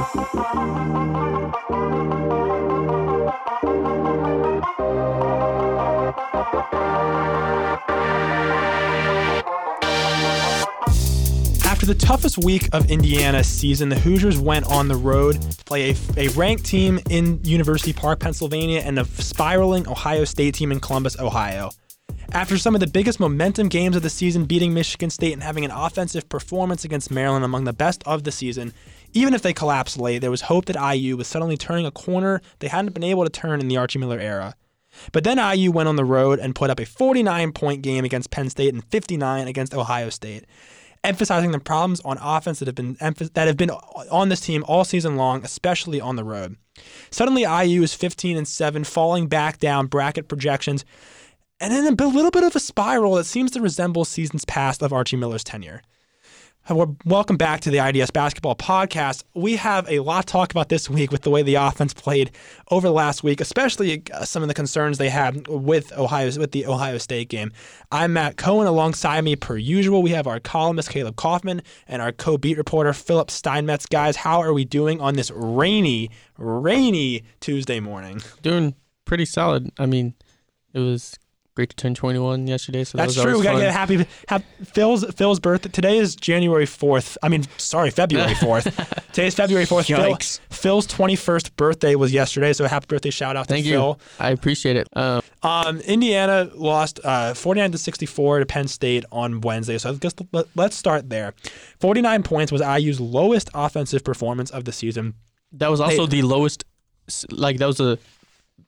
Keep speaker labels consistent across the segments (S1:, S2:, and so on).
S1: After the toughest week of Indiana's season, the Hoosiers went on the road to play a, a ranked team in University Park, Pennsylvania, and a spiraling Ohio State team in Columbus, Ohio. After some of the biggest momentum games of the season, beating Michigan State and having an offensive performance against Maryland among the best of the season, even if they collapsed late, there was hope that IU was suddenly turning a corner they hadn't been able to turn in the Archie Miller era. But then IU went on the road and put up a 49 point game against Penn State and 59 against Ohio State, emphasizing the problems on offense that have been that have been on this team all season long, especially on the road. Suddenly IU is 15 and 7, falling back down bracket projections, and in a little bit of a spiral that seems to resemble seasons past of Archie Miller's tenure. Welcome back to the IDS Basketball Podcast. We have a lot to talk about this week with the way the offense played over the last week, especially uh, some of the concerns they had with Ohio with the Ohio State game. I'm Matt Cohen. Alongside me, per usual, we have our columnist Caleb Kaufman and our co-beat reporter Philip Steinmetz. Guys, how are we doing on this rainy, rainy Tuesday morning?
S2: Doing pretty solid. I mean, it was great to turn 21 yesterday. So that
S1: That's true. We gotta
S2: fun.
S1: get happy. Have Phil's Phil's birthday today is January fourth. I mean, sorry, February fourth. Today's February fourth. Phil, Phil's twenty first birthday was yesterday, so happy birthday shout out to
S2: Thank you.
S1: Phil.
S2: I appreciate it. Um,
S1: Um, Indiana lost uh, 49 to 64 to Penn State on Wednesday. So I guess let, let's start there. 49 points was IU's lowest offensive performance of the season.
S2: that was also
S1: Hey.
S2: the lowest. Like that was a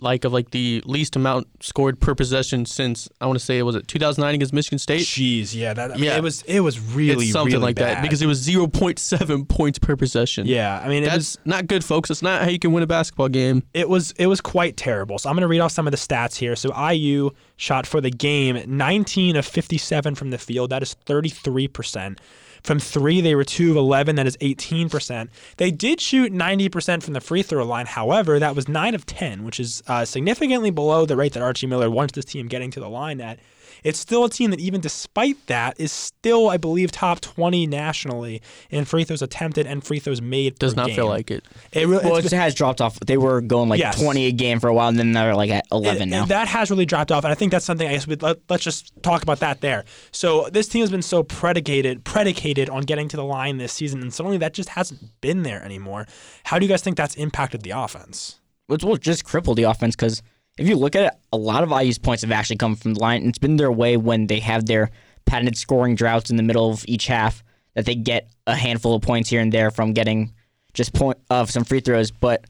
S2: like of like the least amount scored per possession since I want to say it was it 2009 against Michigan State.
S1: Jeez, yeah, that I mean,
S2: Yeah.
S1: it was it was really
S2: it's something
S1: really
S2: like
S1: bad.
S2: that because it was 0.7 points per possession.
S1: yeah, I mean it was
S2: not good, folks. It's not how you can win a basketball game.
S1: it was it was quite terrible. So I'm going to read off some of the stats here. So IU shot for the game 19 of 57 from the field. That is 33 percent. From three, they were two of 11. That is 18 percent. They did shoot 90 percent from the free throw line. However, that was nine of 10, which is uh, significantly below the rate that Archie Miller wants this team getting to the line at. It's still a team that, even despite that, is still, I believe, top 20 nationally in free throws attempted and free throws made.
S2: Does
S1: per
S2: not feel like it.
S1: it. Really,
S3: Well,
S1: it's
S3: it has dropped off. They were going like
S1: Yes.
S3: 20 a game for a while, and then they're like at 11
S1: And-
S3: now.
S1: that has really dropped off, and I think that's something I guess we let, let's just talk about that there. So this team has been so predicated predicated on getting to the line this season, and suddenly that just hasn't been there anymore. How do you guys think that's impacted the offense?
S3: which will just cripple the offense because if you look at it, a lot of IU's points have actually come from the line. It's been their way when they have their patented scoring droughts in the middle of each half that they get a handful of points here and there from getting just point of some free throws. But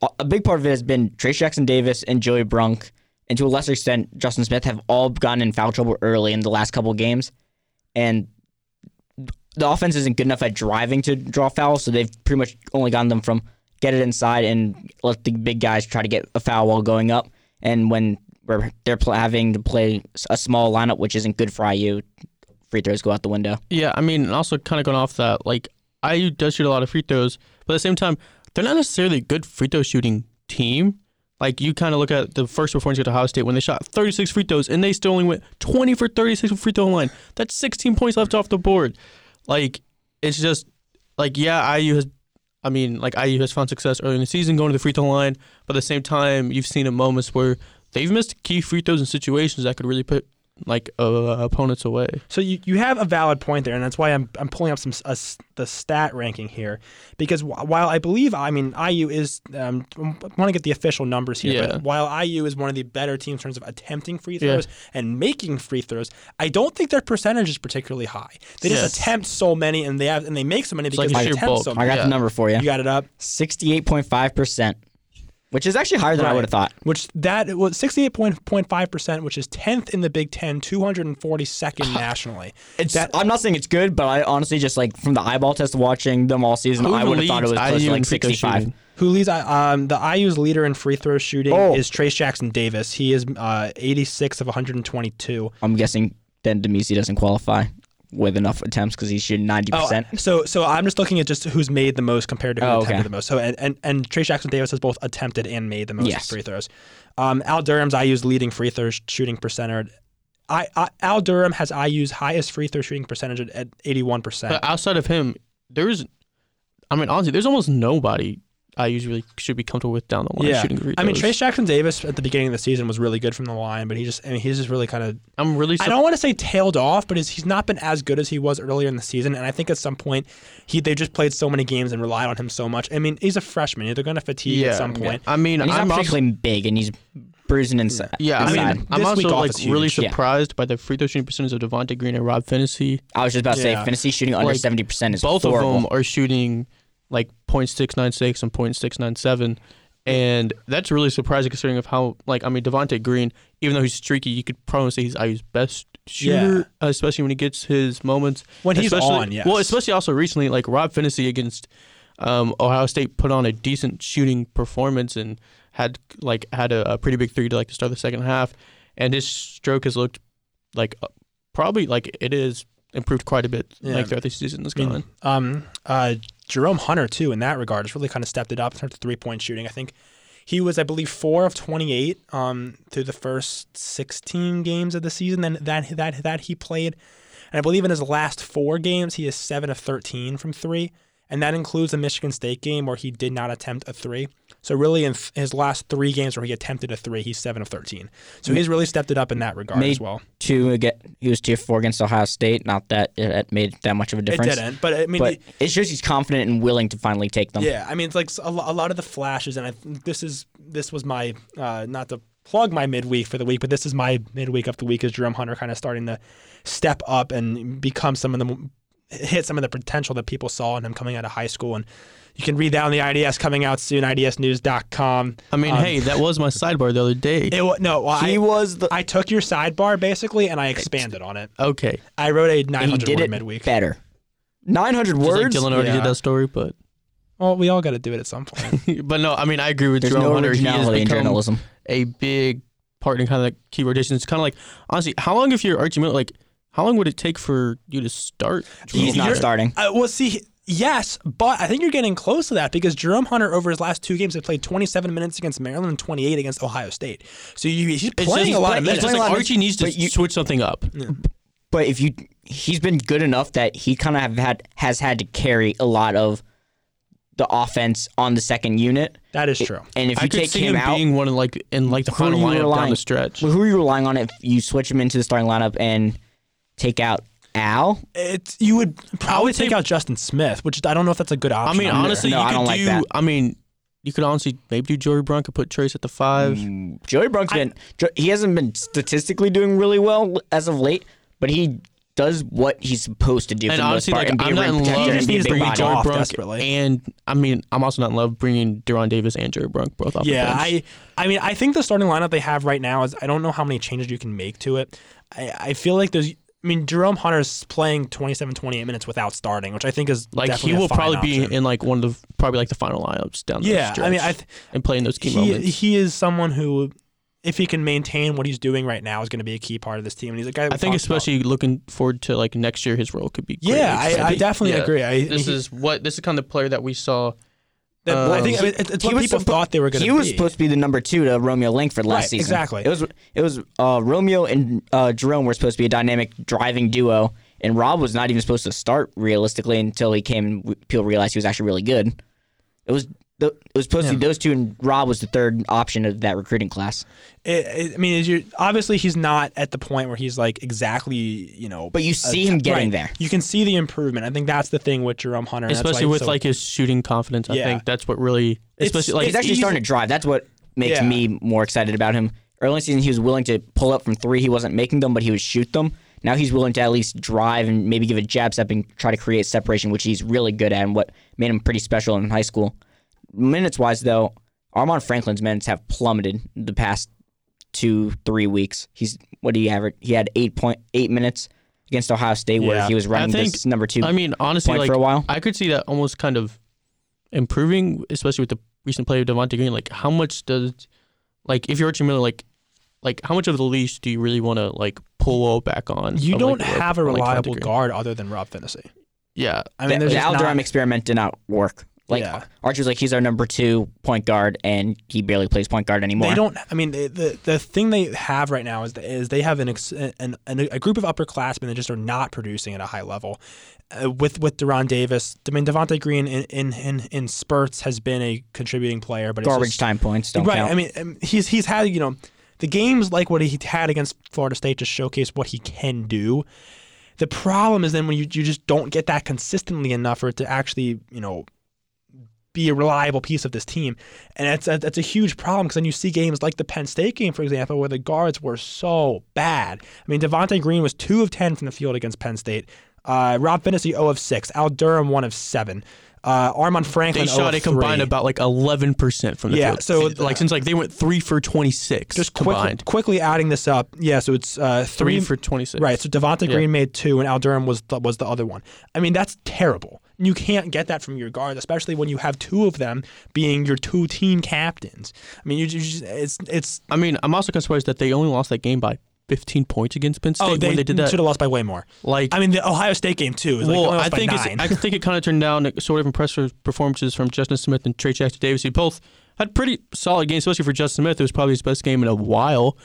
S3: a- big part of it has been Trayce Jackson Davis and Joey Brunk, and to a lesser extent Justin Smith have all gotten in foul trouble early in the last couple games, and the offense isn't good enough at driving to draw fouls, so they've pretty much only gotten them from get it inside and let the big guys try to get a foul while going up. And when they're pl- having to play a small lineup, which isn't good for IU, free throws go out the window.
S2: Yeah, I mean, also kind of going off that, like IU does shoot a lot of free throws, but at the same time, they're not necessarily a good free throw shooting team. Like you kind of look at the first performance against Ohio State when they shot 36 free throws and they still only went 20 for 36 from free throw line. That's 16 points left off the board. Like it's just like yeah, IU has. I mean, like IU has found success early in the season going to the free throw line, but at the same time, you've seen in moments where they've missed key free throws in situations that could really put like uh, opponents away.
S1: So you, you have a valid point there, and that's why I'm I'm pulling up some uh, the stat ranking here because wh- while I believe I mean IU is um, I want to get the official numbers here,
S2: Yeah.
S1: but while IU is one of the better teams in terms of attempting free
S2: Yeah.
S1: throws and making free throws, I don't think their percentage is particularly high. They just
S2: Yes.
S1: attempt so many, and they have and they make so many
S2: It's
S1: because
S2: like
S1: they
S2: sheer
S1: attempt
S2: bulk.
S1: so
S3: I got
S2: Yeah.
S3: the number for you.
S1: You got it up.
S3: 68.5%, which is actually higher than I would have thought.
S1: Which that was sixty eight point five percent, which is tenth in the Big Ten, two hundred and forty second nationally.
S3: It's,
S1: That-
S3: I'm not saying it's good, but I honestly just like from the eyeball test watching them all season, I would have thought it was close to like
S2: in free throw
S3: 65.
S1: Who leads? Um, the IU's leader in free throw shooting
S3: Oh.
S1: is Trayce Jackson Davis. He is uh, 86 of 122.
S3: I'm guessing then Damezi doesn't qualify with enough attempts because he's shooting 90%.
S1: Oh, so so I'm just looking at just who's made the most compared to who
S3: Oh,
S1: attempted
S3: okay.
S1: the most. So and, and and Trayce Jackson Davis has both attempted and made the most
S3: Yes.
S1: free throws. Um, Al Durham's IU's leading free throw shooting percentage. I, I Al Durham has IU's highest free throw shooting percentage at, at 81 percent.
S2: But outside of him, there's I mean, honestly, there's almost nobody I usually should be comfortable with down the line
S1: Yeah.
S2: shooting free
S1: I mean. Trayce Jackson Davis at the beginning of the season was really good from the line, but he just, I mean, he's just really kind of,
S2: I'm really.
S1: I don't want to say tailed off, but he's, he's not been as good as he was earlier in the season. And I think at some point, he they just played so many games and relied on him so much. I mean, he's a freshman. They're going to fatigue
S2: yeah,
S1: at some point.
S2: I mean,
S3: And he's
S2: I'm
S3: not
S2: also,
S3: particularly big, and he's bruising inside.
S2: yeah, I mean, I'm also like really
S1: huge.
S3: Yeah.
S2: surprised by the free throw shooting percentage of Devonte Green and Rob Phinisee.
S3: I was just about to
S1: Yeah.
S3: say, fantasy shooting under
S2: Like,
S3: seventy percent is
S2: Both
S3: horrible.
S2: of them are shooting like .696 and .697. And that's really surprising considering of how like I mean Devonte Green, even though he's streaky, you could probably say he's IU's best shooter, uh, especially when he gets his moments.
S1: When he's
S2: Especially-
S1: on, yes.
S2: Well, especially also recently, like Rob Phinisee against um, Ohio State put on a decent shooting performance and had like had a, a pretty big three to like to start the second half, and his stroke has looked like uh, probably like it is improved quite a bit
S1: Yeah.
S2: like throughout the season has
S1: I mean, um, uh, Jerome Hunter too in that regard has really kind of stepped it up in terms of three point shooting. I think he was, I believe, four of twenty eight um, through the first sixteen games of the season then that that that he played, and I believe in his last four games he is seven of thirteen from three, and that includes the Michigan State game where he did not attempt a three. So really, in th- his last three games where he attempted a three, he's seven of thirteen. So he's really stepped it up in that regard
S3: Made-
S1: as well.
S3: two again. He was two four against Ohio State. Not that it made that much of a difference.
S1: It didn't, but I mean,
S3: But it shows he's confident and willing to finally take them.
S1: Yeah, I mean, it's like a, a lot of the flashes, and I think this is this was my uh, not to plug my midweek for the week, but this is my midweek of the week. Is Jerome Hunter kind of starting to step up and become some of the hit some of the potential that people saw in him coming out of high school, and you can read that on the IDS coming out soon, IDSnews.com.
S2: I mean,
S1: Um,
S2: hey, that was my sidebar the other day.
S1: It wa- no, well,
S3: He
S1: I,
S3: was the.
S1: I took your sidebar basically, and I expanded on it.
S2: okay,
S1: I wrote a
S3: he
S1: 900
S3: did
S1: word
S3: it
S1: midweek.
S3: better. Nine hundred
S2: just like
S3: words.
S2: Dylan already
S1: Yeah.
S2: did that story, but
S1: Well, we all got to do it at some point.
S2: but no, I mean, I agree with
S3: There's
S2: Jerome
S3: no
S2: Hunter. He has
S3: originality in
S2: become
S3: journalism.
S2: a big part in kind of like key rotation. It's kind of like honestly, how long if you're Archie Miller, like how long would it take for you to start? Jerome
S3: He's not
S2: Hunter?
S3: starting.
S1: Uh, well, see, yes, but I think you're getting close to that because Jerome Hunter over his last two games has played 27 minutes against Maryland and 28 against Ohio State. So you, he's
S2: It's just-
S1: playing a lot of
S3: he's
S1: minutes.
S2: Just
S3: playing a
S2: like
S3: lot of
S2: Archie needs to
S3: but you-
S2: switch something up.
S3: But if you, he's been good enough that he kind of have had has had to carry a lot of the offense on the second unit.
S1: That is true.
S3: And if
S2: I
S3: you
S2: could
S3: take
S2: see
S3: him,
S2: him
S3: out,
S2: being one of like in like the
S3: Who are
S2: final
S3: you
S2: lineup down
S3: relying-
S2: the stretch.
S3: who are you relying on if you switch him into the starting lineup and take out Al?
S1: It's you would probably
S2: would
S1: take
S2: say-
S1: out Justin Smith, which I don't know if that's a good option.
S2: I
S1: option.
S2: mean,
S1: either.
S2: honestly,
S3: No,
S2: you
S3: I
S2: could
S3: don't like
S2: do.
S3: that.
S2: I mean, you could honestly maybe do Joey Brunk Bronco, put Trayce at the five.
S3: Mm, Joey Brunk's been Jo- he hasn't been statistically doing really well as of late, but he does what he's supposed to do.
S2: And
S3: for the
S2: honestly,
S3: most part,
S2: like
S3: and be
S2: I'm
S3: a
S2: not
S3: rim
S2: in
S3: protector
S2: love
S1: He
S3: and
S1: just
S3: be a
S1: needs to
S3: big
S1: bring
S3: body.
S1: Joey
S2: Joey
S1: off
S2: Brunk,
S1: desperately.
S2: and I mean, I'm also not in love bringing De'Ron Davis and Joey Brunk both off
S1: yeah,
S2: the bench.
S1: I, I mean, I think the starting lineup they have right now is I don't know how many changes you can make to it. I, I feel like there's. I mean, Jerome Hunter's playing 27, 28 minutes without starting, which I think is
S2: like he will probably
S1: option.
S2: be in like one of the probably like the final lineups down the
S1: Yeah,
S2: stretch.
S1: I mean, I th-
S2: and playing those key
S1: he,
S2: moments.
S1: he is someone who, if he can maintain what he's doing right now, is going to be a key part of this team. And he's a guy.
S2: I think especially looking forward to like next year, his role could be. Great.
S1: Yeah, I, I definitely
S2: yeah,
S1: agree. I,
S2: This
S1: he-
S2: is what this is kind of the player that we saw.
S1: That- I
S2: um,
S1: think I mean, it's, it's
S3: he
S1: what
S3: was
S1: people
S3: suppo-
S1: thought they were going to
S3: He
S1: be.
S3: was supposed to be the number two to Romeo Langford last
S1: Right,
S3: season.
S1: exactly.
S3: It was it was uh, Romeo and uh, Jerome were supposed to be a dynamic driving duo, and Rob was not even supposed to start realistically until he came and people realized he was actually really good. It was the, it was supposed to be
S1: Yeah.
S3: those two, and Rob was the third option of that recruiting class.
S1: It- it- I mean, is you obviously he's not at the point where he's like exactly you know.
S3: But you see
S1: t-
S3: him getting
S1: right.
S3: there.
S1: You can see the improvement. I think that's the thing with Jerome Hunter, and that's why
S2: especially
S1: he's
S2: with
S1: so-
S2: like his shooting confidence. I
S1: Yeah.
S2: think that's what really,
S1: It's-
S2: especially like
S3: He's actually
S1: easy-
S3: starting to drive. That's what makes
S1: Yeah.
S3: me more excited about him. Early in the season, he was willing to pull up from three. He wasn't making them, but he would shoot them. Now he's willing to at least drive and maybe give a jab step and try to create separation, which he's really good at and what made him pretty special in high school. Minutes wise, though, Armaan Franklin's minutes have plummeted the past two, three weeks. He's what do you average? He had eight point eight minutes against Ohio State, where
S1: Yeah.
S3: he was running
S2: think-
S3: this number two
S2: I mean, honestly,
S3: point
S2: like
S3: for a while.
S2: I could see that almost kind of improving, especially with the recent play of Devonte Green. Like, how much does, like, if you're Archie Miller, like, like how much of the leash do you really want to like pull back on?
S1: you
S2: of,
S1: don't
S2: like,
S1: have a
S2: on, like,
S1: reliable guard other than Rob Phinisee.
S2: Yeah,
S1: I mean,
S3: the,
S1: there's
S3: the
S1: just
S3: Al
S1: not-
S3: Durham experiment did not work. Like
S1: Yeah.
S3: Archie was like he's our number two point guard, and he barely plays point guard anymore.
S1: They don't. I mean, the the, the thing they have right now is is they have an, ex, an, an a group of upperclassmen that just are not producing at a high level. Uh, with with De'Ron Davis, I mean Devonte Green in, in in in spurts has been a contributing player, but it's
S3: Garbage
S1: just-
S3: time points don't
S1: right.
S3: count.
S1: I mean, um, he's he's had you know the games like what he had against Florida State to showcase what he can do. The problem is then when you you just don't get that consistently enough for it to actually you know be a reliable piece of this team, and that's a, that's a huge problem because then you see games like the Penn State game, for example, where the guards were so bad. I mean, Devonte Green was two of ten from the field against Penn State. Uh, Rob Phinisee, 0 of 6. Al Durham, 1 of 7. Uh, Armaan Franklin,
S2: They shot
S1: of
S2: a combined about like 11% from the field.
S1: Yeah,
S2: field.
S1: so,
S2: like
S1: uh,
S2: since like they went 3 for 26
S1: just quickly,
S2: combined.
S1: quickly adding this up. Yeah, so it's uh,
S2: 3
S1: three,
S2: for 26.
S1: Right, so Devonte
S2: Yeah.
S1: Green made two, and Al Durham was the, was the other one. I mean, that's terrible. You can't get that from your guards, especially when you have two of them being your two team captains. I mean, you just it's it's
S2: I mean, I'm also kind of surprised that they only lost that game by 15 points against Penn State
S1: oh they,
S2: when they did that.
S1: should have lost by way more.
S2: Like
S1: I mean, the Ohio State game too. Is like
S2: well,
S1: they
S2: I think. I think it kind of turned down sort of impressive performances from Justin Smith and Trey Jackson Davis, who both had pretty solid games, especially for Justin Smith. It was probably his best game in a while.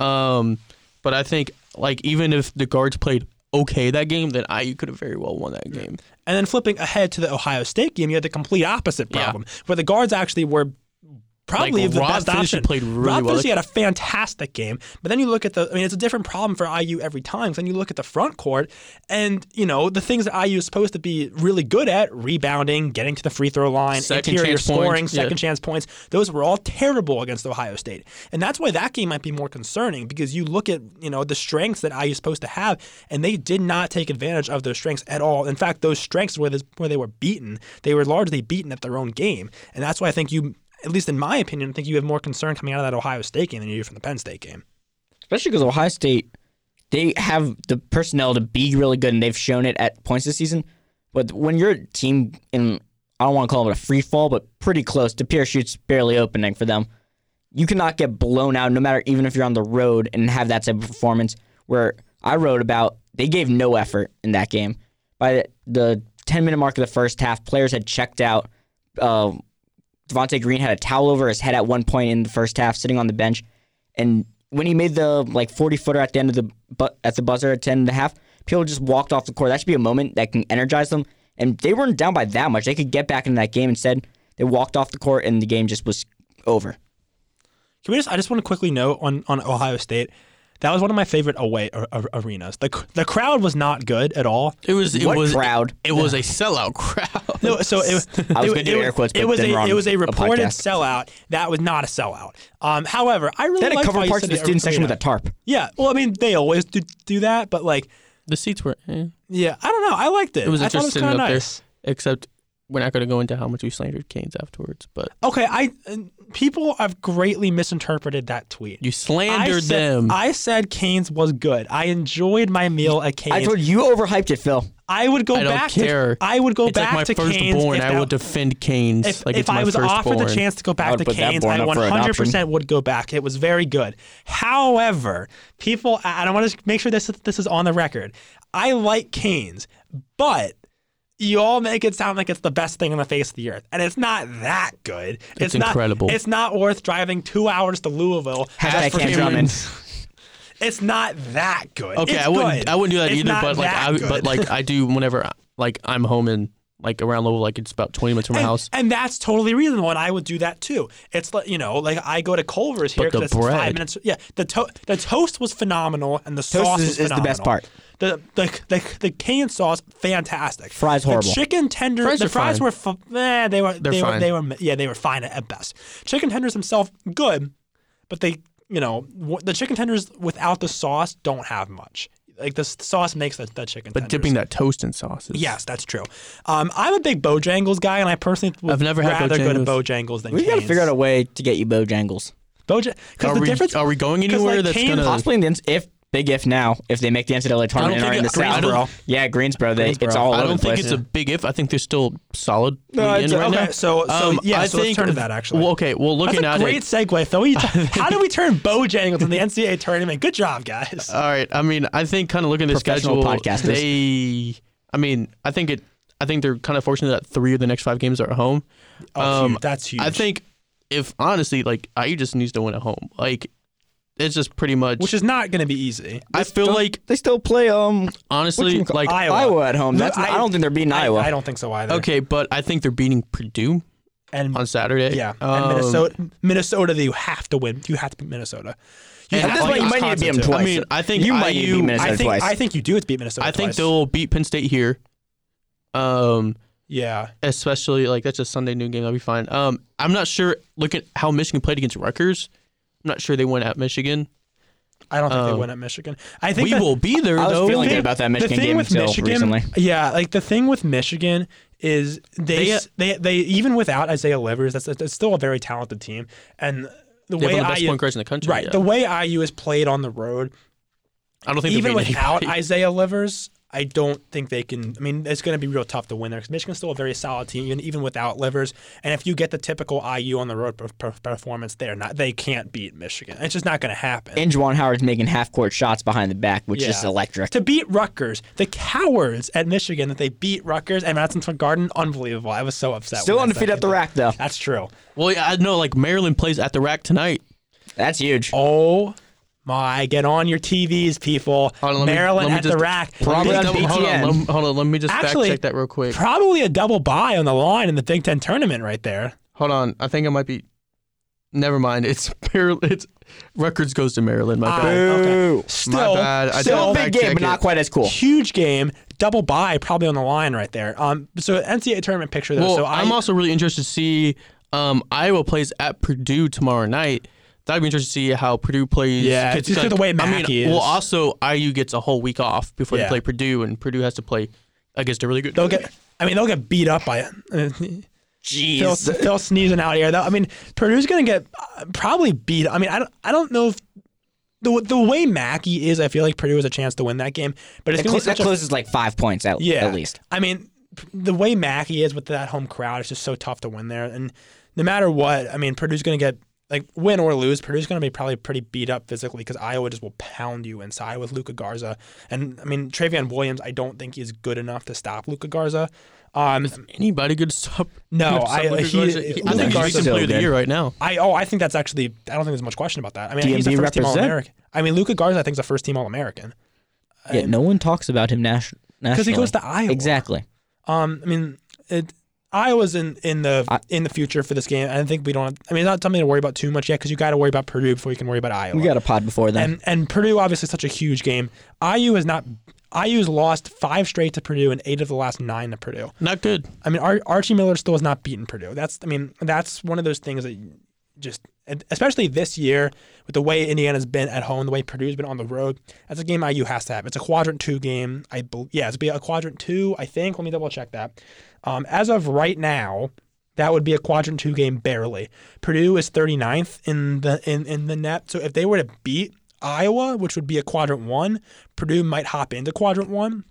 S2: Um, but I think like even if the guards played okay that game, then IU could have very well won that game.
S1: And then flipping ahead to the Ohio State game, you had the complete opposite
S2: Yeah.
S1: problem, where the guards actually were probably
S2: Like,
S1: the
S2: Rob
S1: best
S2: Phinisee
S1: option.
S2: played really
S1: Rob
S2: well.
S1: Phinisee had a fantastic game, but then you look at the. I mean, it's a different problem for IU every time. Then you look at the front court, and you know the things that IU is supposed to be really good at: rebounding, getting to the free throw line,
S2: Second
S1: interior
S2: chance points,
S1: scoring,
S2: yeah.
S1: second chance points. Those were all terrible against Ohio State, and that's why that game might be more concerning because you look at you know the strengths that IU is supposed to have, and they did not take advantage of those strengths at all. In fact, those strengths where where they were beaten, they were largely beaten at their own game, and that's why I think you. At least in my opinion, I think you have more concern coming out of that Ohio State game than you do from the Penn State game.
S3: especially because Ohio State, they have the personnel to be really good, and they've shown it at points this season. But when you're a team in, I don't want to call it a free fall, but pretty close to parachutes barely opening for them, you cannot get blown out, no matter even if you're on the road and have that type of performance. Where I wrote about, they gave no effort in that game. By the 10 minute mark of the first half, players had checked out. Uh, Devonte Green had a towel over his head at one point in the first half, sitting on the bench. And when he made the like 40 footer at the end of the but at the buzzer at 10 and a half, people just walked off the court. That should be a moment that can energize them. And they weren't down by that much. They could get back into that game. Instead, they walked off the court and the game just was over.
S1: Can we just? I just want to quickly note on on Ohio State. That was one of my favorite away a- a- arenas. The the crowd was not good at all.
S2: It was it
S3: What
S2: was
S3: crowd?
S2: It was a sellout crowd.
S1: No, so it,
S3: I was
S1: it,
S3: gonna do air quotes,
S1: it was
S3: then
S1: a
S3: we're
S1: it was a
S3: a
S1: reported
S3: podcast.
S1: sellout. That was not a sellout. Um, however, I really
S3: They had to cover
S1: how
S3: parts of the student section with a tarp.
S1: Yeah, well, I mean, they always do do that, but like,
S2: the seats were. Eh.
S1: yeah, I don't know. I liked it.
S2: It was
S1: I thought it was
S2: interesting
S1: kind of
S2: up there. Except we're not going to go into how much we slandered Canes afterwards, but
S1: Okay, I uh, people have greatly misinterpreted that tweet.
S2: you
S1: I
S2: slandered
S1: said,
S2: them.
S1: I said Canes was good. I enjoyed my meal at Canes.
S3: I told you, you overhyped it, Phil.
S1: I would go
S2: I don't
S1: back
S2: care.
S1: to I would go
S2: it's
S1: back
S2: like my
S1: to Canes
S2: firstborn.
S1: if
S2: I
S1: that-
S2: will defend Canes.
S1: if,
S2: like
S1: if
S2: it's my
S1: I was offered the chance to go back to
S3: put
S1: Canes, I 100% would go back. It was very good. However, people, I I want to make sure this this is on the record. I like Canes, but you all make it sound like it's the best thing on the face of the earth, and it's not that good.
S2: It's
S1: not,
S2: incredible.
S1: It's not worth driving two hours to Louisville.
S3: Hashtag Cam Drummond.
S1: It's not that good.
S2: Okay,
S1: It's
S2: I wouldn't.
S1: good.
S2: I wouldn't do that
S1: It's
S2: either. But like, I,
S1: good.
S2: but like, I do whenever like I'm home and like around Louisville, like it's about 20 minutes from my
S1: and,
S2: house.
S1: and that's totally reasonable, and I would do that too. It's like you know, like I go to Culver's here
S2: But the
S1: because it's five
S2: bread.
S1: minutes. Yeah, the to- the toast was phenomenal, and the sauce
S3: is-
S1: was
S3: is the best part.
S1: The the the, the cane sauce, fantastic.
S3: Fries horrible.
S1: The chicken tenders,
S2: Fries
S1: the
S2: are
S1: fries
S2: fine.
S1: were, fu- eh, they were
S2: They're
S1: they were they were yeah they were fine at, at best. Chicken tenders themselves good, but they you know w- the chicken tenders without the sauce don't have much. Like the sauce makes the, the chicken.
S2: But
S1: tenders.
S2: dipping that toast in sauce. Is,
S1: Yes, that's true. Um, I'm a big Bojangles guy, and I personally would
S2: I've never had
S1: rather go to
S2: Bojangles.
S1: Bojangles than
S3: We got to figure out a way to get you Bojangles.
S1: Bojang because
S2: Are
S1: the
S2: we,
S1: difference.
S2: are we going anywhere
S1: like,
S2: that's
S1: Cane's
S2: gonna?
S3: Possibly in the if big if now if they make the NCAA tournament and are in the
S2: it- I don't-
S3: Yeah, Greensboro. They, it's
S1: Greensboro.
S3: all
S2: I don't
S3: the
S2: think
S3: place.
S2: it's a big if. I think they're still solid
S3: No,
S2: in right
S1: okay,
S2: now.
S1: so- so, yeah,
S2: I
S1: so let's
S2: think,
S1: turn to that, actually.
S2: Well, okay. Well,
S1: That's
S2: looking
S1: a
S2: at
S1: great
S2: it,
S1: segue, Phil. We- how do we turn Bojangles in the NCAA tournament? Good job, guys.
S2: All right. I mean, I think kind of looking at the
S3: Professional
S2: schedule,
S3: podcasters.
S2: they. I mean, I think it. I think they're kind of fortunate that three of the next five games are at home.
S1: Oh,
S2: Um,
S1: huge. that's huge.
S2: I think if honestly, like IU just needs to win at home. Like it's just pretty much.
S1: which is not going to be easy.
S2: I feel
S3: Don't-
S2: like
S3: they still play um
S2: honestly, like
S1: Iowa.
S3: Iowa at home.
S1: No,
S3: That's I,
S1: I-
S3: don't think they're beating
S1: I,
S3: Iowa.
S1: I don't think so either.
S2: okay, but I think they're beating Purdue
S1: and
S2: on Saturday.
S1: yeah,
S2: Um,
S1: and Minnesota, Minnesota, that you have to win. You have to beat Minnesota. You
S2: And
S1: have
S3: That's
S1: to
S3: why
S1: beat
S3: you might need to beat them twice.
S2: I mean, I think
S3: you might need to beat Minnesota
S1: I think
S3: twice.
S1: I think you do have to beat Minnesota.
S2: I think
S1: twice.
S2: they'll beat Penn State here. Um,
S1: Yeah,
S2: especially like that's a Sunday noon game. That'll be fine. Um, I'm not sure. Look at how Michigan played against Rutgers. I'm not sure they went at Michigan.
S1: I don't think they
S2: Um,
S1: win at Michigan. I think
S2: We
S1: that-
S2: will be there
S3: I was
S2: though.
S3: feeling
S1: thing-
S3: good about that Michigan game
S1: with
S3: until
S1: Michigan,
S3: recently.
S1: yeah, like the thing with Michigan is they
S2: They, uh,
S1: they, they even without Isaiah Livers, that's, that's still a very talented team, and the
S2: They have
S1: way
S2: one of the best
S1: IU,
S2: point guards in the country.
S1: right,
S2: yeah.
S1: the way IU is played on the road,
S2: I don't think
S1: even without
S2: anybody.
S1: Isaiah Livers, I don't think they can. I mean, it's going to be real tough to win there because Michigan's still a very solid team, even, even without Livers. And if you get the typical IU on the road per, per, performance, they're not. They can't beat Michigan. It's just not going to happen.
S3: And Juwan Howard's making half court shots behind the back, which is electric.
S1: to beat Rutgers, the cowards at Michigan that they beat Rutgers and Madison Square Garden, unbelievable. I was so upset.
S3: Still undefeated at the rack though.
S1: That's true.
S2: well, yeah, I know. Like Maryland plays at the rack tonight.
S3: That's huge.
S1: Oh my! Get on your TVs, people.
S2: On, let me-
S1: Maryland
S2: me
S1: at the rack.
S3: Probably
S1: Big-
S3: on
S2: Hold on, hold on, let me- hold on, let me just
S1: Actually-
S2: fact check that real quick.
S1: Probably a double bye on the line in the Big Ten tournament right there.
S2: Hold on, I think I might be. Never mind. It's Maryland. It's Rutgers goes to Maryland. My
S1: Ah,
S2: bad.
S1: okay.
S3: Boo.
S1: Still,
S2: bad. I
S1: still
S3: Still a big game, but not quite as cool.
S1: huge game. Double bye probably on the line right there. Um, so NCAA tournament picture though.
S2: Well,
S1: so I,
S2: I'm also really interested to see. Um, Iowa plays at Purdue tomorrow night. That'd be interesting to see how Purdue plays.
S1: Yeah,
S2: 'cause,
S1: just 'cause the way
S2: I mean,
S1: Mackey
S2: well, also IU gets a whole week off before
S1: Yeah.
S2: they play Purdue, and Purdue has to play against a really good.
S1: they'll get. I mean, they'll get beat up by. Phil,
S3: Jeez.
S1: Phil sneezing out here. Though. I mean, Purdue's going to get uh, probably beat. I mean, I don't. I don't know if the the way Mackey is. I feel like Purdue has a chance to win that game. But it's
S3: That,
S1: going to be
S3: that
S1: such a
S3: closes like five points at,
S1: yeah.
S3: at least.
S1: I mean, the way Mackey is with that home crowd, it's just so tough to win there. And no matter what, I mean, Purdue's going to get like win or lose. Purdue's going to be probably pretty beat up physically because Iowa just will pound you inside with Luka Garza. And I mean, Trevion Williams, I don't think he's good enough to stop Luka Garza. Um,
S2: Anybody could stop?
S1: No,
S2: stop
S1: I-
S2: Luka
S1: he-
S2: Garza?
S1: he-
S2: I think he's
S3: Garza's
S2: the player of the year right now.
S1: I oh I think that's actually I don't think there's much question about that. I mean he's a
S3: DMV
S1: first team All American. I mean Luka Garza I think is a first team All American
S3: Yeah, no one talks about him nas- nationally.
S1: because he goes to Iowa.
S3: Exactly.
S1: Um, I mean it. Iowa's in in the
S3: I-
S1: in the future for this game. I think we don't. I mean, it's not something to worry about too much yet because you got to worry about Purdue before you can worry about Iowa.
S3: We got a pod before then.
S1: and and Purdue obviously such a huge game. IU has not. IU's lost five straight to Purdue and eight of the last nine to Purdue.
S2: Not good.
S1: I mean, Ar- Archie Miller still has not beaten Purdue. That's, I mean, that's one of those things that just, especially this year with the way Indiana's been at home, the way Purdue's been on the road. That's a game IU has to have. It's a quadrant two game. I bel yeah, it's be a quadrant two. I think. Let me double check that. Um, as of right now, that would be a quadrant two game barely. Purdue is 39th in the in, in the net. So if they were to beat Iowa, which would be a quadrant one, Purdue might hop into quadrant one.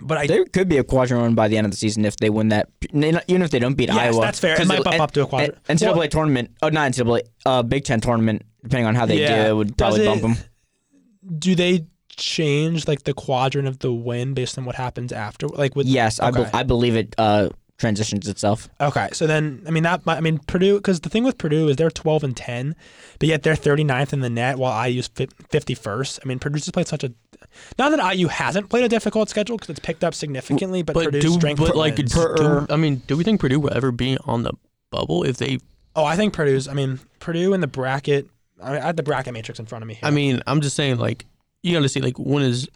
S1: But I
S3: there could be a quadrant one by the end of the season if they win that. Even if they don't beat
S1: Yes,
S3: Iowa,
S1: that's fair. It might bump up to a quadrant.
S3: NCAA
S1: Well-
S3: tournament. Oh, not NCAA. Uh, Big Ten tournament. Depending on how they
S1: Yeah.
S3: do, it would probably
S1: it-
S3: bump them.
S1: do they change like the quadrant of the win based on what happens after like with
S3: Yes, I, be- I believe it uh, transitions itself.
S1: okay so then i mean that i mean purdue because the thing with purdue is they're 12 and 10 but yet they're 39th in the net while iu's fif- 51st i mean purdue's just played such a not that iu hasn't played a difficult schedule because it's picked up significantly but,
S2: But
S1: purdue's
S2: do
S1: strength
S2: but like
S1: wins.
S2: do, I mean, do we think Purdue will ever be on the bubble if they?
S1: oh i think purdue's i mean purdue in the bracket I, mean, I had the bracket matrix in front of me here.
S2: I mean, I'm just saying like you got to see like when is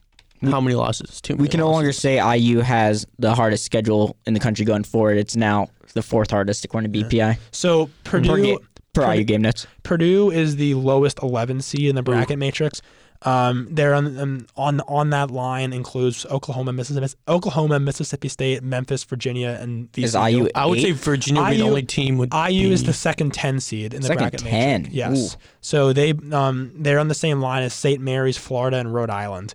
S2: how many losses? Too many
S3: We can no
S2: losses.
S3: longer say IU has the hardest schedule in the country going forward. It's now the fourth hardest according to BPI
S1: so
S3: per,
S1: purdue
S3: ga- per
S1: Purdue-
S3: IU game notes.
S1: Purdue is the lowest 11 seed in the bracket matrix. Um, they're on, um, on on that line includes Oklahoma, Mississippi, Oklahoma, Mississippi State, Memphis, Virginia, and VCU.
S3: Is IU?
S2: I would say? Virginia would be the only team would.
S1: IU is the second 10 seed in the
S3: Second
S1: bracket
S3: 10?
S1: Yes.
S3: Ooh.
S1: So they um they're on the same line as St. Mary's, Florida, and Rhode Island.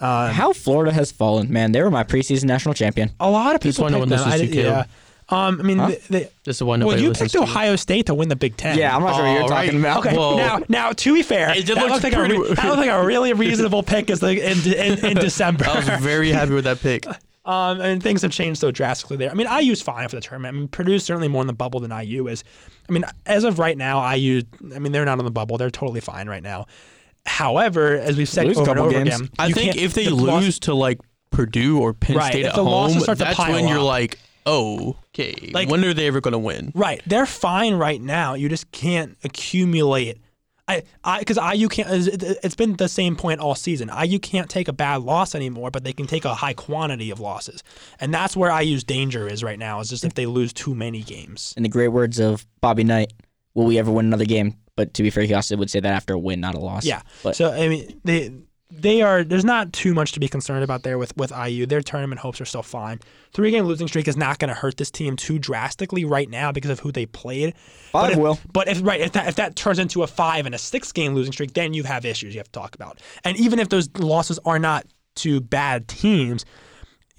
S1: Uh,
S3: How Florida has fallen, man. They were my preseason national champion.
S1: a lot of people
S2: one no
S1: picked
S2: one
S1: them. I
S2: listens
S1: did-
S2: to,
S1: yeah.
S2: Caleb.
S1: Um, I mean,
S3: Huh?
S1: they, they,
S2: This is why
S1: well, you
S2: listens
S1: picked
S2: to.
S1: Ohio State to win the Big Ten.
S3: Yeah, I'm not sure what you're
S2: All right.
S3: talking about.
S1: Okay,
S2: Whoa.
S1: now now to be fair,
S2: It did
S1: that
S2: look
S1: looks like a re- that looks like a really reasonable pick is like in, in, in December.
S2: I was very happy with that pick.
S1: Um, and things have changed so drastically there. I mean, IU's fine for the tournament. I mean, Purdue's certainly more in the bubble than IU is. I mean, as of right now, IU, I mean, they're not on the bubble. They're totally fine right now. However, as we've said
S3: Lose a
S1: over and over
S3: games.
S1: again,
S2: I think if they
S1: the loss-
S2: lose to like Purdue or Penn
S1: Right,
S2: State
S1: if
S2: at
S1: the
S2: home, that's when you're
S1: up.
S2: like, okay.
S1: Like-
S2: when are they ever going to win?
S1: Right. They're fine right now. You just can't accumulate. I, I, because IU can't. it's- It's been the same point all season. IU can't take a bad loss anymore, but they can take a high quantity of losses, and that's where IU's danger is right now. Is just if they lose too many games.
S3: In the great words of Bobby Knight, will we ever win another game? But to be fair, he also would say that after a win, not a loss.
S1: Yeah.
S3: But
S1: so I mean, they they are. There's not too much to be concerned about there with with IU. Their tournament hopes are still fine. Three game losing streak is not going to hurt this team too drastically right now because of who they played.
S3: Five
S1: but if,
S3: will.
S1: But if right, if that if that turns into a five and a six game losing streak, then you have issues you have to talk about. And even if those losses are not to bad teams.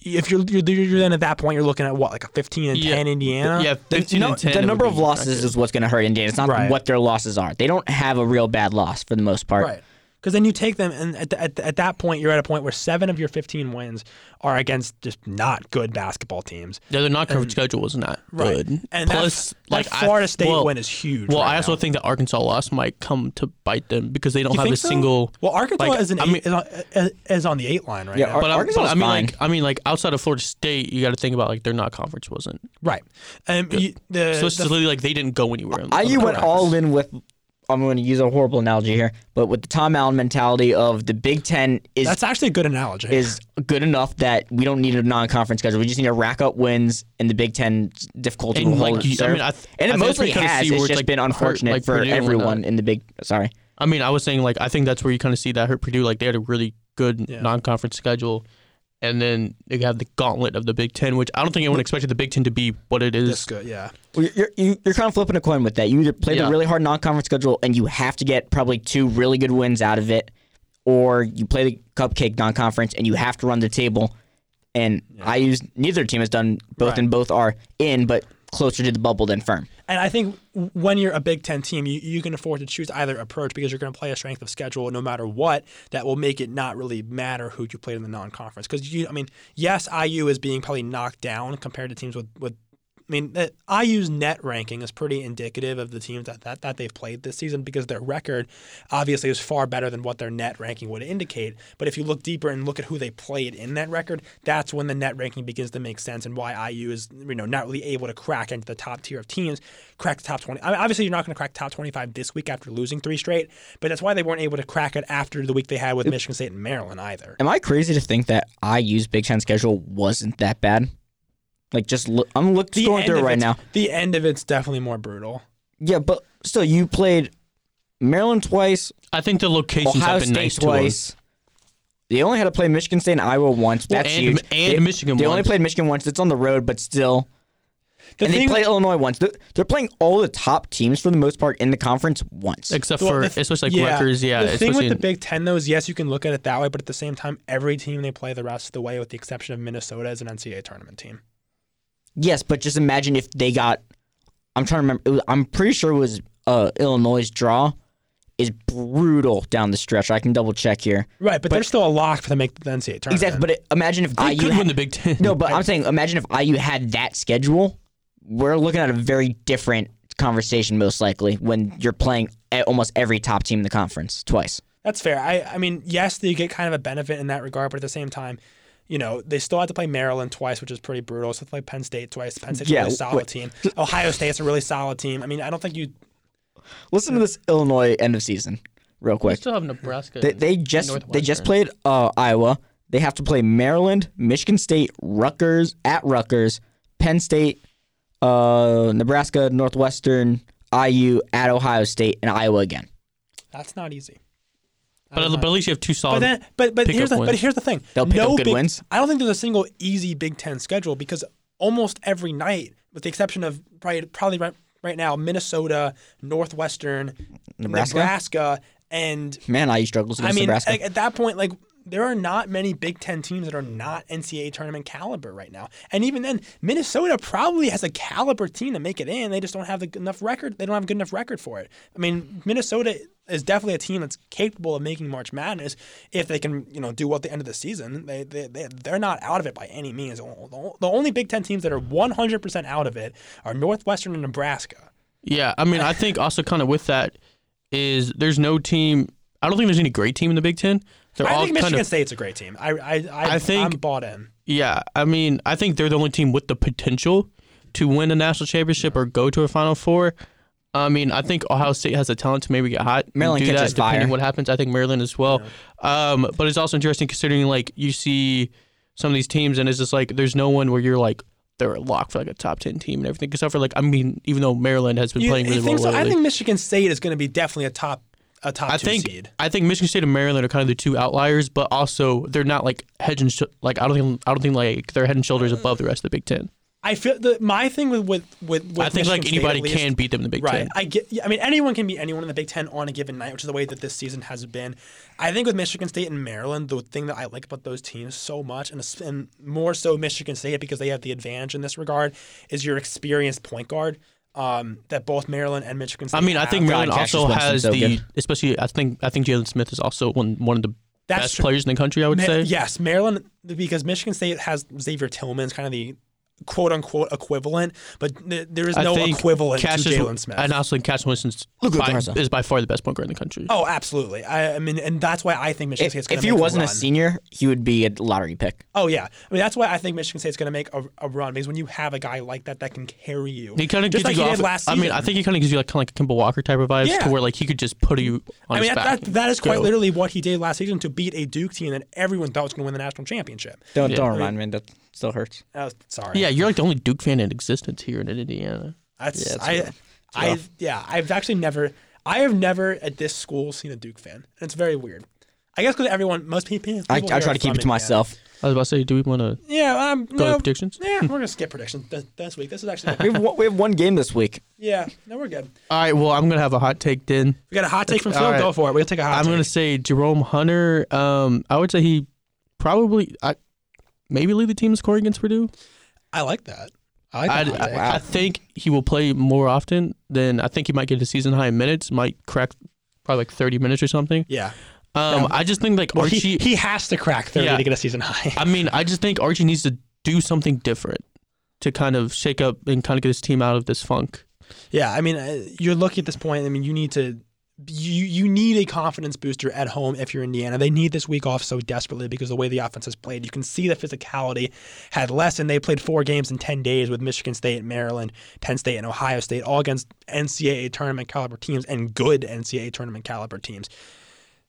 S1: If you're, you're you're then at that point you're looking at what like a 15 and
S2: Yeah.
S1: 10 Indiana
S2: Yeah,
S3: The,
S2: 15
S3: no-
S2: and 10.
S3: the number of losses is what's going to hurt Indiana. It's not
S1: Right.
S3: what their losses are. They don't have a real bad loss for the most part.
S1: Right. Because then you take them, and at, at, at that point, you're at a point where seven of your 15 wins are against just not good basketball teams.
S2: Yeah, their non-conference schedule was not good.
S1: And
S2: Plus,
S1: that,
S2: like
S1: that
S2: I-
S1: Florida State
S2: well-
S1: win is huge.
S2: Well,
S1: right
S2: I also
S1: now.
S2: think that Arkansas loss might come to bite them because they don't
S1: You
S2: have a
S1: so?
S2: single.
S1: Well, Arkansas
S2: like,
S1: is, an
S2: I mean-
S1: is, on, is- is on the eight line right
S3: Yeah,
S1: now.
S3: Ar-
S2: But, I,
S3: Arkansas
S2: but
S3: is
S2: I mean,
S3: fine.
S2: like, I mean, like outside of Florida State, you got to think about like their non-conference wasn't.
S1: right. Um, you, the,
S2: So it's
S1: the-
S2: literally like they didn't go anywhere. on- on
S3: IU
S2: the
S3: went all in with. I'm going to use a horrible analogy here, but with the Tom Allen mentality of the Big Ten is
S1: that's actually a good analogy.
S3: is good enough that we don't need a non-conference schedule. We just need to rack up wins in the Big Ten difficulty
S2: And,
S3: will
S2: like,
S3: hold
S2: you- I mean, I th-
S3: and it
S2: think
S3: mostly
S2: you
S3: has. It's just
S2: like,
S3: been
S2: hurt,
S3: unfortunate
S2: like,
S3: for
S2: Purdue uh,
S3: everyone in the Big. Sorry.
S2: I mean, I was saying like I think that's where you kind of see that hurt Purdue. Like they had a really good
S1: Yeah.
S2: non-conference schedule, and then they have the gauntlet of the Big Ten, which I don't think anyone expected the Big Ten to be what it is.
S1: That's good, yeah.
S3: Well, You're, you're, you're kind of flipping a coin with that. You either play
S2: Yeah.
S3: the really hard non-conference schedule and you have to get probably two really good wins out of it, or you play the cupcake non-conference and you have to run the table. And I use neither team has done both,
S1: Right.
S3: and both are in, but closer to the bubble than firm.
S1: And I think when you're a Big Ten team, you, you can afford to choose either approach because you're going to play a strength of schedule no matter what. That will make it not really matter who you played in the non-conference. Because you, I mean, yes, IU is being probably knocked down compared to teams with with. I mean, uh, IU's net ranking is pretty indicative of the teams that, that, that they've played this season because their record obviously is far better than what their net ranking would indicate. But if you look deeper and look at who they played in that record, that's when the net ranking begins to make sense and why IU is you know not really able to crack into the top tier of teams, crack the top 20. I mean, obviously, you're not going to crack top 25 this week after losing three straight, but that's why they weren't able to crack it after the week they had with Michigan State and Maryland either.
S3: Am I crazy to think that IU's Big Ten schedule wasn't that bad? Like, just look, I'm look,
S1: The
S3: going through it
S1: of
S3: right now.
S1: The end of it's definitely more brutal.
S3: Yeah, but still, you played Maryland twice,
S2: I think the locations
S3: Ohio
S2: have been
S3: State
S2: nice to them.
S3: twice. They only had to play Michigan State and Iowa once. That's
S2: and,
S3: huge.
S2: and
S3: they,
S2: Michigan
S3: They
S2: once.
S3: only played Michigan once. It's on the road, but still.
S1: The
S3: and they
S1: play
S3: played Illinois once. They're, they're playing all the top teams for the most part in the conference once.
S2: except
S1: Well,
S2: for
S1: the th-
S2: especially like Rutgers. Yeah,
S1: The thing
S2: especially
S1: with the Big Ten, though, is yes, you can look at it that way, but at the same time, every team they play the rest of the way, with the exception of Minnesota, is an NCAA tournament team.
S3: Yes, but just imagine if they got. I'm trying to remember. It was, I'm pretty sure it was uh, Illinois' draw is brutal down the stretch. I can double check here.
S1: Right, but, they're still a lock for to make the NCAA tournament.
S3: Exactly. But it, imagine if
S2: they
S3: IU
S2: could
S3: had,
S2: win the Big Ten.
S3: No, but I'm saying, imagine if IU had that schedule. We're looking at a very different conversation, most likely, when you're playing a- almost every top team in the conference twice.
S1: That's fair. I, I mean, yes, they get kind of a benefit in that regard, but at the same time, you know, they still have to play Maryland twice, which is pretty brutal. So they play Penn State twice. Penn State's a really solid
S3: wait.
S1: team. Ohio State's a really solid team. I mean, I don't think you.
S3: Listen to this Illinois end of season, real quick.
S2: They still have Nebraska.
S3: They, they just they just played uh, Iowa. They have to play Maryland, Michigan State, Rutgers at Rutgers, Penn State, uh, Nebraska, Northwestern, IU at Ohio State, and Iowa again.
S1: That's not easy.
S2: But, but at oh, least you have two solid.
S1: But then, but but here's
S2: up
S1: the but here's the thing.
S3: They'll pick
S1: no
S3: up good
S1: big,
S3: wins.
S1: I don't think there's a single easy Big Ten schedule because almost every night, with the exception of probably probably right, right now, Minnesota, Northwestern,
S3: Nebraska?
S1: Nebraska, and
S3: Man, IU struggles
S1: I mean,
S3: Nebraska.
S1: like, at that point, like there are not many Big Ten teams that are not NCAA tournament caliber right now. And even then, Minnesota probably has a caliber team to make it in. They just don't have the, enough record. They don't have a good enough record for it. I mean, Minnesota is definitely a team that's capable of making March Madness if they can, you know, do well at the end of the season. They they they they're not out of it by any means. The only Big Ten teams that are 100% out of it are Northwestern and Nebraska.
S2: Yeah, I mean, I think also kind of with that is there's no team. I don't think there's any great team in the Big Ten. They're
S1: I
S2: all
S1: think
S2: kind
S1: Michigan
S2: of
S1: State's a great team. I I I,
S2: I think-
S1: I'm bought in.
S2: yeah. I mean, I think they're the only team with the potential to win a national championship or go to a Final Four. I mean, I think Ohio State has the talent to maybe get hot. and
S3: Maryland
S2: do that
S3: catches
S2: depending
S3: fire.
S2: what happens. I think Maryland as well. Um, but it's also interesting considering like you see some of these teams and it's just like there's no one where you're like they're a lock for like a top ten team and everything. Except for like I mean, even though Maryland has been
S1: You-
S2: playing really well
S1: so? I think Michigan State is going to be definitely a top a top
S2: I think
S1: seed.
S2: I think Michigan State and Maryland are kind of the two outliers, but also they're not like head and sh- like I don't think I don't think like they're head and shoulders uh, above the rest of the Big Ten.
S1: I feel the my thing with with with, with
S2: I think like
S1: Michigan State,
S2: anybody
S1: least-
S2: can beat them in the Big
S1: Right.
S2: Ten.
S1: I get. I mean, anyone can beat anyone in the Big Ten on a given night, which is the way that this season has been. I think with Michigan State and Maryland, the thing that I like about those teams so much, and, and more so Michigan State because they have the advantage in this regard, is your experienced point guard. Um, that both Maryland and Michigan State.
S2: I mean, I
S1: have.
S2: think Maryland
S3: Cassius
S2: also
S3: Winston's
S2: has
S3: so
S2: the
S3: good.
S2: especially I think I think Jalen Smith is also one one of the
S1: That's
S2: best
S1: true.
S2: players in the country. I would
S1: Ma-
S2: say.
S1: Yes, Maryland because Michigan State has Xavier Tillman's kind of the quote unquote equivalent, but th- there is
S2: I
S1: no equivalent
S2: Cassius,
S1: to Jalen Smith.
S2: And also Cassius Winston's
S3: Look at
S2: by, is by far the best point guard in the country.
S1: Oh, absolutely. I, I mean, and that's why I think Michigan
S3: If,
S1: State's going
S3: if
S1: to
S3: he
S1: make
S3: wasn't
S1: a
S3: a
S1: run.
S3: senior, he would be a lottery pick.
S1: Oh yeah, I mean that's why I think Michigan State's going to make a, a run because when you have a guy like that that can carry you,
S2: He kind of gives
S1: like
S2: you off,
S1: did last
S2: I mean. I think he kind of gives you like kind of like a Kemba Walker type of vibes
S1: Yeah.
S2: to where like he could just put you on
S1: I mean
S2: his
S1: that,
S2: back.
S1: that, that is quite
S2: Go.
S1: literally what he did last season to beat a Duke team that everyone thought was going to win the national championship.
S3: Don't
S2: Yeah.
S3: don't remind me. That still hurts.
S1: Uh, sorry.
S2: Yeah, you're like the only Duke fan in existence here in Indiana.
S1: that's
S3: Yeah,
S1: I,
S3: rough.
S1: I, yeah, I've actually never I have never at this school seen a Duke fan, and it's very weird. I guess because everyone, most people,
S3: I, I try to keep it to
S1: Indiana.
S3: myself.
S2: I was about to say, do we want to
S1: Yeah, um,
S2: go to
S1: no,
S2: predictions?
S1: yeah, we're gonna skip predictions this, this week. This is actually
S3: We have, one- we have one game this week.
S1: yeah, no, we're good.
S2: All right, well, I'm gonna have a hot take then.
S1: We got a hot take from
S2: All
S1: Phil.
S2: right.
S1: Go for it. We'll take a hot take.
S2: I'm
S1: take.
S2: gonna say Jerome Hunter. Um, I would say he probably, I, maybe lead the team in scoring against Purdue.
S1: I like that. I like
S2: I,
S1: that.
S2: I, I think he will play more often than I think he might get a season high in minutes. Might crack probably like 30 minutes or something.
S1: yeah.
S2: Um,
S1: Yeah.
S2: I just think like
S1: Well,
S2: Archie.
S1: he, he has to crack 30
S2: Yeah.
S1: to get a season high.
S2: I mean, I just think Archie needs to do something different to kind of shake up and kind of get his team out of this funk.
S1: Yeah, I mean, uh, you're lucky at this point. I mean, you need to. You you need a confidence booster at home if you're Indiana. They need this week off so desperately because the way the offense has played, you can see the physicality had less, and They played four games in ten days with Michigan State, Maryland, Penn State, and Ohio State, all against NCAA tournament caliber teams and good NCAA tournament caliber teams.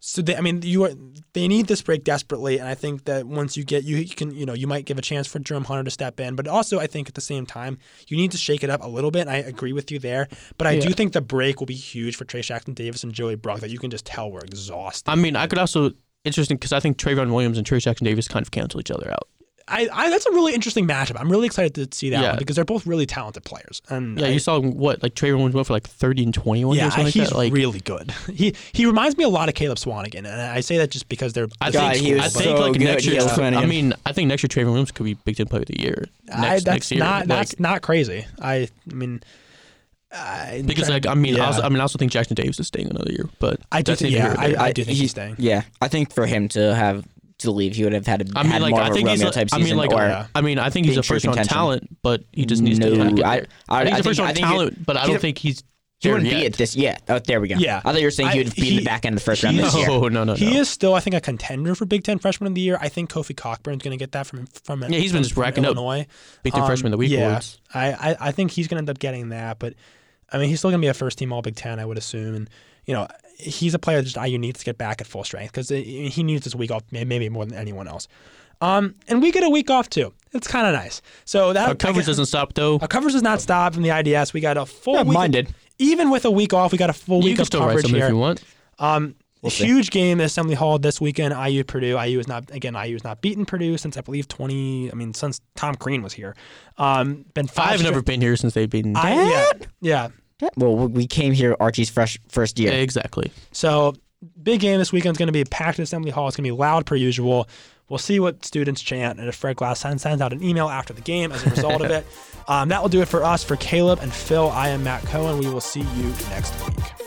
S1: So they, I mean, you are they need this break desperately, and I think that once you get you, you can you know you might give a chance for Jerome Hunter to step in, but also I think at the same time you need to shake it up a little bit. And I agree with you there, but I do think the break will be huge for Trey Jackson Davis and Joey Brock. That you can just tell we're exhausted.
S2: I mean, I could also interesting because I think Trevion Williams and Trey Jackson Davis kind of cancel each other out.
S1: I, I that's a really interesting matchup. I'm really excited to see that
S2: Yeah.
S1: one because they're both really talented players. And
S2: Yeah,
S1: I-
S2: you saw what like Trevion Williams went for like 30 and 21
S1: yeah,
S2: or something like
S1: he's
S2: that. Like,
S1: really good. He he reminds me a lot of Caleb Swanigan, and I say that just because they're.
S2: I
S1: the
S2: think,
S3: God,
S1: same
S3: he was
S2: I think
S3: so
S2: like
S3: good,
S2: next year.
S3: Caleb
S2: I mean, I think next year Trevion Williams could be Big Ten Player of the Year. Next,
S1: I, that's
S2: next year,
S1: not
S2: Like,
S1: that's not crazy. I I mean, I,
S2: because like I mean, I, also, I mean, I also think Jackson Davis is staying another year, but
S1: I do think, yeah, I. I do think
S3: he-
S1: he's staying.
S3: Yeah, I think for him to have to leave, he would have had to
S2: I mean,
S3: had
S2: like
S3: more
S2: I
S3: of a
S2: think he's.
S3: Romeo
S2: a-
S3: type
S2: I
S3: season.
S2: mean, like
S3: or,
S2: uh, I mean, I think he's
S3: being
S2: a first round
S3: contention.
S2: talent, but he just needs
S3: no,
S2: to kinda get
S3: I,
S2: there.
S3: I,
S2: I think he's a
S3: think,
S2: first
S3: I
S2: round
S3: think he-
S2: talent, but I don't think he's.
S3: he
S2: there
S3: wouldn't be
S2: yet.
S3: at this. Yeah, oh, there we go.
S1: Yeah.
S3: I thought you were saying
S1: I-
S3: he would be in
S1: he-
S3: the back end of the first round this year.
S2: No, no, no, no.
S1: He is still, I think, a contender for Big Ten Freshman of the Year. I think Kofi Cockburn's going to get that from from
S2: Yeah, he's been
S1: from-
S2: just
S1: from
S2: racking up
S1: Illinois.
S2: Big Ten
S1: Um,
S2: Freshman of the Week
S1: yeah,
S2: awards.
S1: I, I I think he's going to end up getting that, but I mean, he's still going to be a first team All Big Ten, I would assume, and you know, he's a player that just IU needs to get back at full strength because he needs this week off maybe more than anyone else. Um, and we get a week off too. It's kind of nice. So that
S2: Our coverage
S1: guess-
S2: doesn't stop though.
S1: Our coverage does not stop from the IDS. We got a full
S3: Yeah,
S1: week.
S3: mine did.
S1: Even with a week off, we got a full
S2: You
S1: week
S2: can
S1: of
S2: still write
S1: coverage
S2: something
S1: here.
S2: if you want.
S1: Um,
S3: see.
S1: huge game at Assembly Hall this weekend. IU Purdue. IU is not again. IU is not beaten Purdue since I believe twenty. I mean, since Tom Crean was here. Um, been 5
S2: I've never been here since they've been.
S1: I, yeah, yeah.
S3: Well, we came here Archie's fresh first year.
S2: exactly.
S1: So big game this weekend is going to be packed in Assembly Hall. It's going to be loud per usual. We'll see what students chant, and if Fred Glass sends, sends out an email after the game as a result of it. Um, that will do it for us. For Caleb and Phil, I am Matt Cohen. We will see you next week.